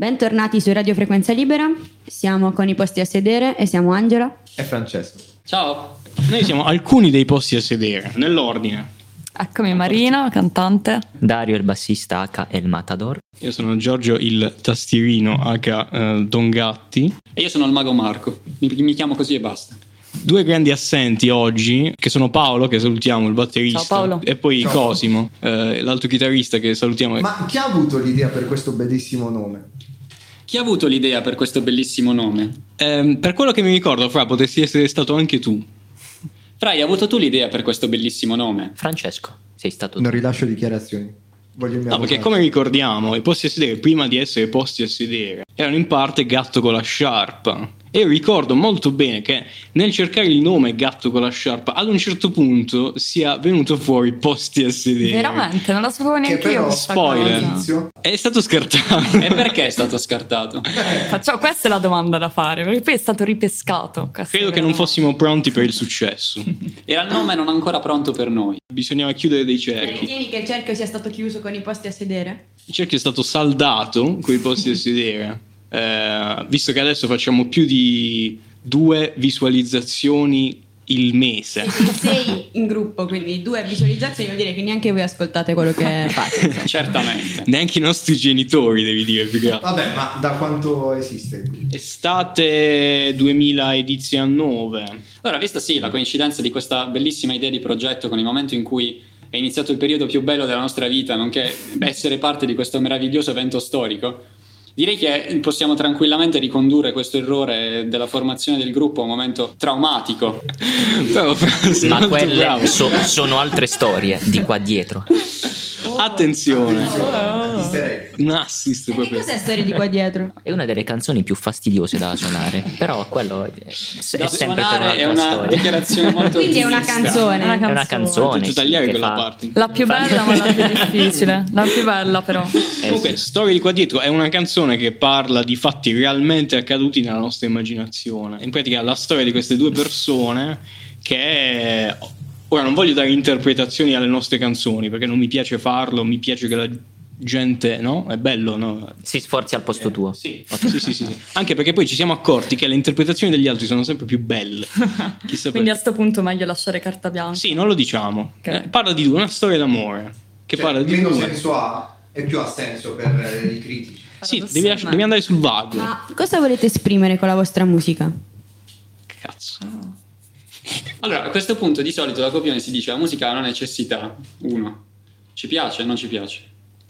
Bentornati su Radio Frequenza Libera, siamo con i posti a sedere e siamo Angela e Francesco. Ciao, noi siamo alcuni dei posti a sedere, nell'ordine. Eccomi Marina, cantante. Dario il bassista H e il Matador. Io sono Giorgio il tastierino H uh, Don Gatti. E io sono il mago Marco, mi, mi chiamo così e basta. Due grandi assenti oggi, che sono Paolo, che salutiamo, il batterista, Ciao Paolo. e poi Ciao. Cosimo, eh, l'altro chitarrista che salutiamo. Ma chi ha avuto l'idea per questo bellissimo nome? Chi ha avuto l'idea per questo bellissimo nome? Eh, per quello che mi ricordo, Fra, potresti essere stato anche tu. Fra, hai avuto tu l'idea per questo bellissimo nome? Francesco, sei stato Non tu. rilascio dichiarazioni. Voglio il mio No, perché come ricordiamo, i posti a sedere, prima di essere posti a sedere, erano in parte gatto con la sciarpa. E io ricordo molto bene che nel cercare il nome gatto con la sciarpa, ad un certo punto sia venuto fuori posti a sedere. Veramente, non la sapevo Che neanche io. spoiler. È stato scartato. E perché è stato scartato? Facciamo, questa è la domanda da fare, perché poi è stato ripescato. Credo che non fossimo pronti per il successo. Era il nome non ancora pronto per noi. Bisognava chiudere dei cerchi. Ritieni che il cerchio sia stato chiuso con i posti a sedere? Il cerchio è stato saldato con i posti a sedere. Eh, visto che adesso facciamo più di due visualizzazioni il mese. Sei in gruppo, quindi due visualizzazioni vuol dire che neanche voi ascoltate quello che fate. Certamente. Neanche i nostri genitori, devi dire, più che altro. Vabbè, ma da quanto esiste? Estate 2019. Allora, vista sì la coincidenza di questa bellissima idea di progetto con il momento in cui è iniziato il periodo più bello della nostra vita, nonché essere parte di questo meraviglioso evento storico, direi che possiamo tranquillamente ricondurre questo errore della formazione del gruppo a un momento traumatico. Ma quelle so- sono altre storie di qua dietro. Attenzione, Easter egg. un assist E che proprio. cos'è storia di qua dietro? È una delle canzoni più fastidiose da suonare, però quello è, è Da sempre per suonare è una storia. dichiarazione molto Quindi è una canzone. Una È una canzone. Tagliare quella fa- parte. La più bella, ma la più difficile. La più bella, però. Eh, Comunque, sì. Storia di qua dietro è una canzone che parla di fatti realmente accaduti nella nostra immaginazione. In pratica, la storia di queste due persone che. Ora non voglio dare interpretazioni alle nostre canzoni perché non mi piace farlo, mi piace che la gente, no? È bello, no? Si sforzi al posto tuo. Sì, sì, sì, sì, sì. Anche perché poi ci siamo accorti che le interpretazioni degli altri sono sempre più belle. Quindi a sto punto meglio lasciare carta bianca. Sì, non lo diciamo. Ok. Eh, parla di due, una storia d'amore. Che Cioè, parla di meno due. senso ha e più ha senso per eh, i critici. Sì, devi, lasci- devi andare sul vago. Ma cosa volete esprimere con la vostra musica? Cazzo. Allora, a questo punto di solito da copione si dice la musica è una necessità. Uno. Ci piace o non ci piace?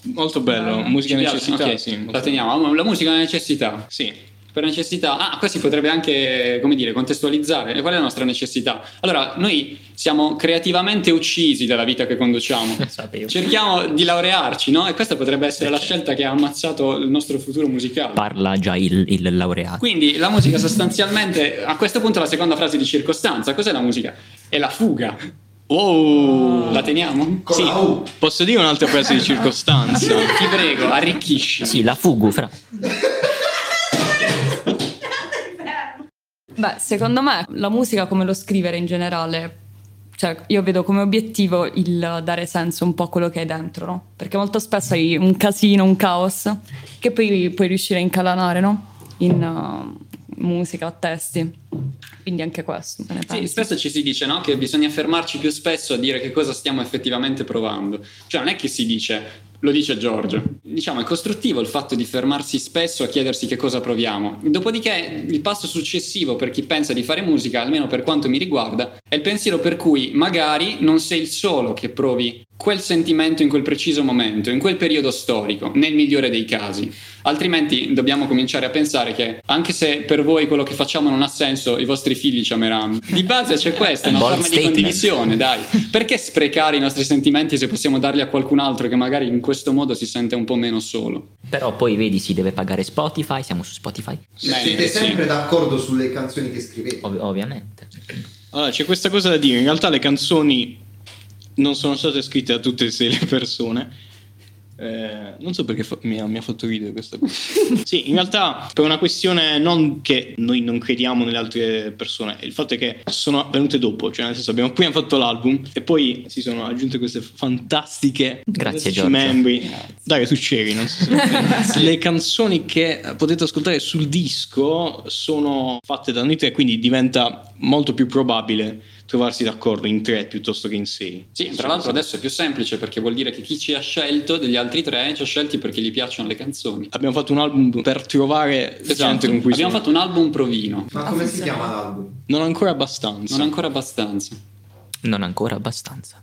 Molto bello, musica Ci piace? necessità, Ok, sì. La teniamo. La musica è una necessità. Sì. Per necessità, ah, qua si potrebbe anche, come dire, contestualizzare. E qual è la nostra necessità? Allora, noi siamo creativamente uccisi dalla vita che conduciamo. Cerchiamo di laurearci, no? E questa potrebbe essere la scelta che ha ammazzato il nostro futuro musicale. Parla già il, il laureato. Quindi la musica sostanzialmente, a questo punto la seconda frase di circostanza, cos'è la musica? È la fuga. Oh, La teniamo? Con sì. la U. Posso dire un'altra frase di circostanza? Ti prego, arricchisci. Sì, la fugu, fra. Beh, secondo me la musica come lo scrivere in generale, cioè io vedo come obiettivo il dare senso un po' a quello che hai dentro, no? Perché molto spesso hai un casino, un caos, che poi puoi riuscire a incalanare, no? In uh, musica, a testi. Quindi anche questo, Sì, spesso ci si dice no? che bisogna fermarci più spesso a dire che cosa stiamo effettivamente provando. Cioè, non è che si dice, lo dice Giorgio, diciamo è costruttivo il fatto di fermarsi spesso a chiedersi che cosa proviamo. Dopodiché, il passo successivo per chi pensa di fare musica, almeno per quanto mi riguarda, è il pensiero per cui magari non sei il solo che provi quel sentimento in quel preciso momento, in quel periodo storico, nel migliore dei casi. Altrimenti dobbiamo cominciare a pensare che anche se per voi quello che facciamo non ha senso, i vostri figli ci ameranno. Di base c'è questa, una forma di statement. condivisione, dai. Perché sprecare i nostri sentimenti se possiamo darli a qualcun altro che magari in questo modo si sente un po' meno solo? Però poi vedi, si deve pagare Spotify, siamo su Spotify, Bene, Siete sì. sempre d'accordo sulle canzoni che scrivete? ov- ovviamente. Allora, c'è questa cosa da dire. In realtà le canzoni non sono state scritte da tutte e sei le persone. Eh, non so perché fa- mi, ha, mi ha fatto ridere questa cosa. sì, in realtà per una questione non che noi non crediamo nelle altre persone, il fatto è che sono venute dopo, cioè nel senso abbiamo prima fatto l'album e poi si sono aggiunte queste fantastiche Grazie, 13 Giorgio. membri. Dai, tu c'eri, non so se Le canzoni che potete ascoltare sul disco sono fatte da noi tre, quindi diventa molto più probabile trovarsi d'accordo in tre piuttosto che in sei. Sì, tra l'altro adesso è più semplice perché vuol dire che chi ci ha scelto degli altri tre ci ha scelti perché gli piacciono le canzoni. Abbiamo fatto un album per trovare gente Esatto, con cui abbiamo fatto un album provino, Ma come si chiama l'album? Non ancora abbastanza. non ancora abbastanza. Non ancora abbastanza.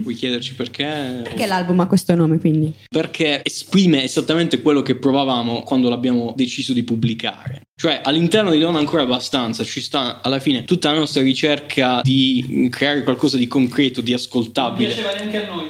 Vuoi chiederci perché? Perché l'album ha questo nome, quindi? Perché esprime esattamente quello che provavamo quando l'abbiamo deciso di pubblicare. Cioè, all'interno di Non ancora abbastanza ci sta alla fine tutta la nostra ricerca di creare qualcosa di concreto, di ascoltabile.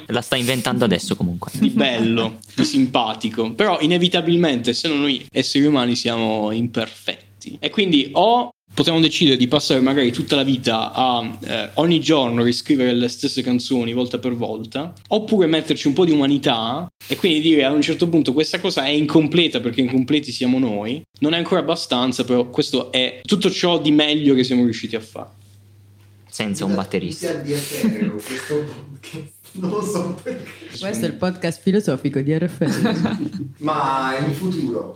La sta inventando adesso comunque. di bello, di simpatico. Però inevitabilmente, se no noi esseri umani siamo imperfetti. E quindi o potremmo decidere di passare magari tutta la vita a eh, ogni giorno riscrivere le stesse canzoni volta per volta, oppure metterci un po' di umanità e quindi dire a un certo punto questa cosa è incompleta perché incompleti siamo noi, non è ancora abbastanza, però questo è tutto ciò di meglio che siamo riusciti a fare. Senza un batterista. Sia di etereo, questo podcast. Non lo so perché. Questo è il podcast filosofico di RFL. Ma in futuro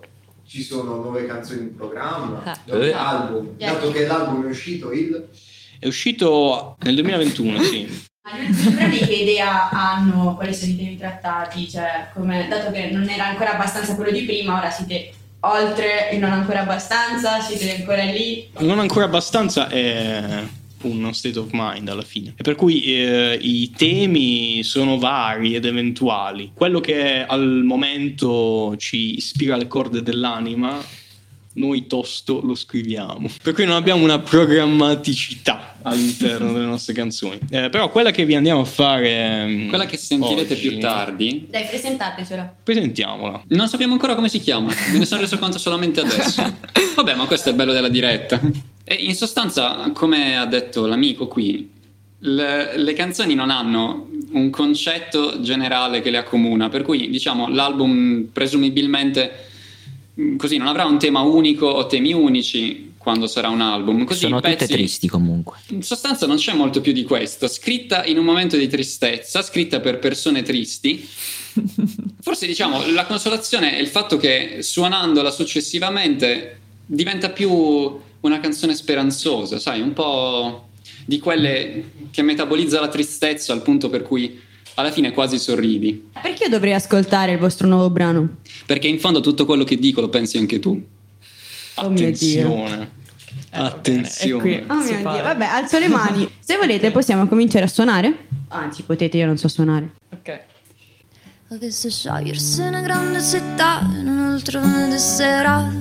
ci sono nuove canzoni in programma, Ah. nuovi Eh. album. Dato che l'album è uscito il È uscito nel 2021, sì. Brani che idea hanno? Quali sono i temi trattati? Cioè, come, dato che non era ancora abbastanza quello di prima, ora siete oltre il non ancora abbastanza, siete ancora lì. Non ancora abbastanza è uno state of mind alla fine. E per cui eh, i temi sono vari ed eventuali. Quello che al momento ci ispira le corde dell'anima, noi tosto lo scriviamo. Per cui non abbiamo una programmaticità all'interno delle nostre canzoni. Eh, però quella che vi andiamo a fare... mm, Quella che sentirete oggi, più tardi, Dai, presentatecela. Presentiamola. non sappiamo ancora come si chiama, me ne sono reso conto solamente adesso. Vabbè, ma questo è il bello della diretta. E in sostanza, come ha detto l'amico qui, le, le canzoni non hanno un concetto generale che le accomuna, per cui diciamo l'album presumibilmente mh, così non avrà un tema unico o temi unici quando sarà un album. Così Sono i tutte pezzi- tristi comunque. in sostanza non c'è molto più di questo. Scritta in un momento di tristezza, scritta per persone tristi. Forse diciamo la consolazione è il fatto che suonandola successivamente diventa più una canzone speranzosa, sai, un po' di quelle che metabolizza la tristezza al punto per cui alla fine quasi sorridi. Perché io dovrei ascoltare il vostro nuovo brano? Perché in fondo tutto quello che dico lo pensi anche tu. Oh mio Dio. Attenzione. Attenzione. E qui- Oh mio. Dio, vabbè, alzo le mani. Se volete possiamo cominciare a suonare. Anzi, potete, io non so suonare. Ok. Visto sciogliersi una grande città in un'altra di sera.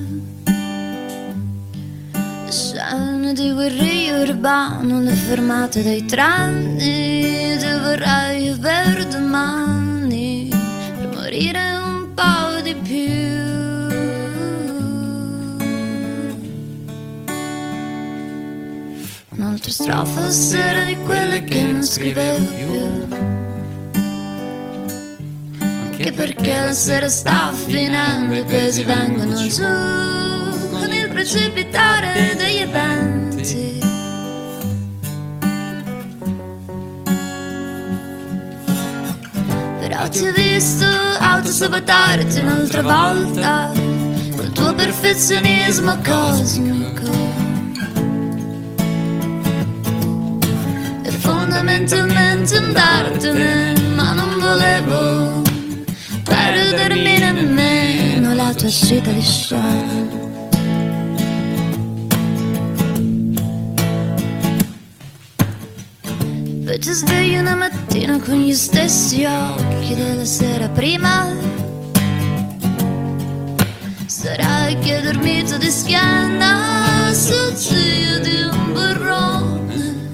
Scene di guerriglia urbano, le fermate dei treni. Ti vorrei avere domani per morire un po' di più. Un'altra strofa sera di quelle che non scrivevo più. Anche perché la sera sta finendo, i pesi vengono giù con il precipitare eventi. Però ti ho visto autosabotarti un'altra volta col tuo perfezionismo cosmico. E fondamentalmente andartene, ma non volevo perdermi nemmeno la tua uscita di scena. Ti svegli una mattina con gli stessi occhi della sera prima. Sarai che hai dormito di schiena sul zio di un burrone.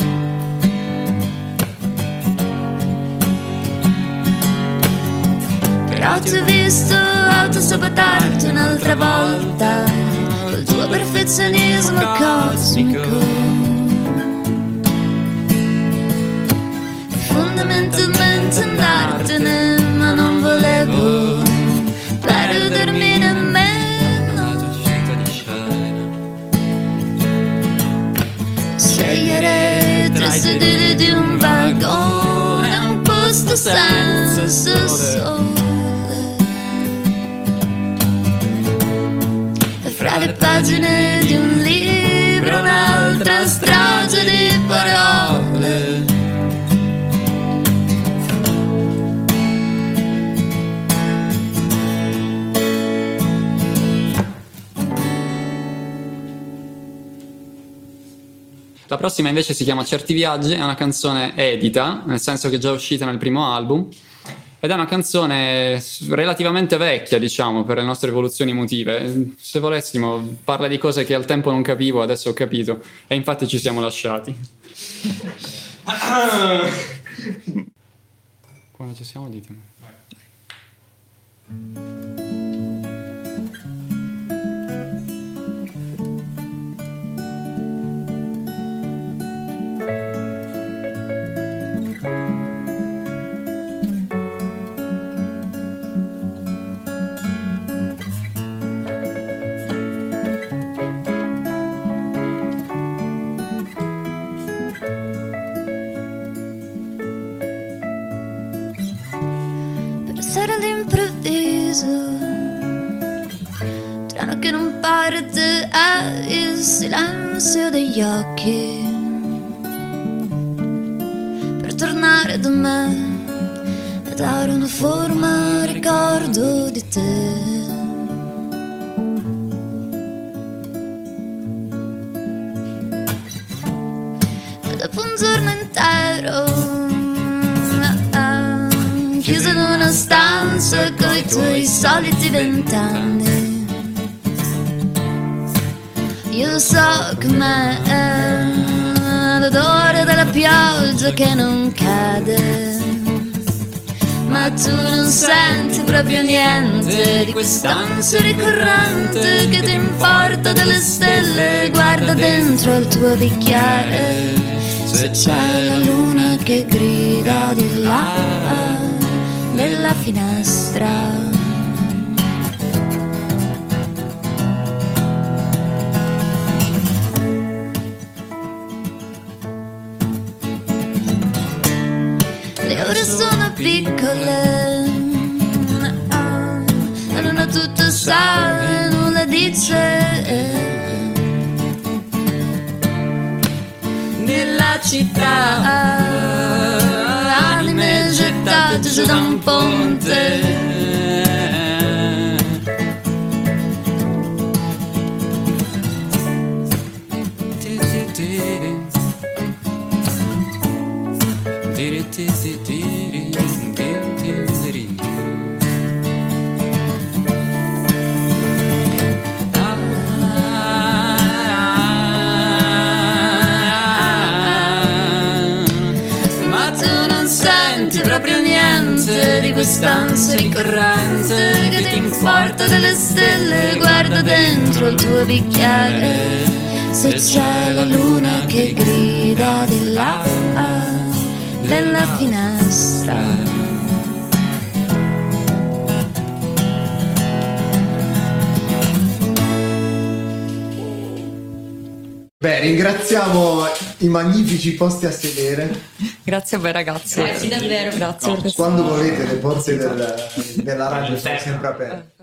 Però ti ho visto autosabotarti un'altra volta col tuo perfezionismo cosmico. Andartene, ma non volevo perdermi nemmeno scegliere tra i sedili di un vagone un posto senza sole fra le pagine prossima invece si chiama Certi Viaggi, è una canzone edita, nel senso che è già uscita nel primo album, ed è una canzone relativamente vecchia, diciamo, per le nostre evoluzioni emotive. Se volessimo, parla di cose che al tempo non capivo, adesso ho capito, e infatti ci siamo lasciati. Quando ci siamo, ditemi. Che non parte è il silenzio degli occhi. Per tornare da me e dare una forma al ricordo di te. E dopo un giorno intero ah, chiuso in una stanza con i tuoi soliti vent'anni io so com'è l'odore della pioggia che non cade. Ma tu non senti proprio niente di quest'ansia ricorrente che ti importa delle stelle. Guarda dentro il tuo bicchiere. Se c'è la luna che grida di là nella finestra. Piccole, ah, la luna tutto sa e nulla dice. nella città anime gettate giù da un ponte quest'ansia ricorrente che ti importa delle stelle guarda dentro il tuo bicchiere. Se c'è la luna che grida di là nella finestra Beh, ringraziamo i magnifici posti a sedere. Grazie a voi ragazzi. Grazie davvero. Grazie questo. Quando volete, le porte del- della radio sono sempre aperte.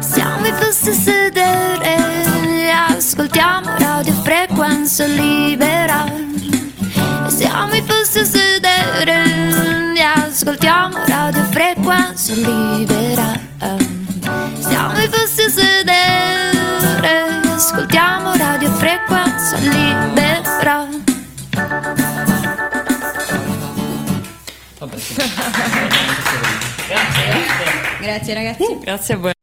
Siamo i posti a sedere, ascoltiamo radio frequenza libera. Siamo i posti a sedere, ascoltiamo radio frequenza libera. Siamo i posti a sedere, ascoltiamo radio frequenza libera. Grazie ragazzi. Grazie a voi.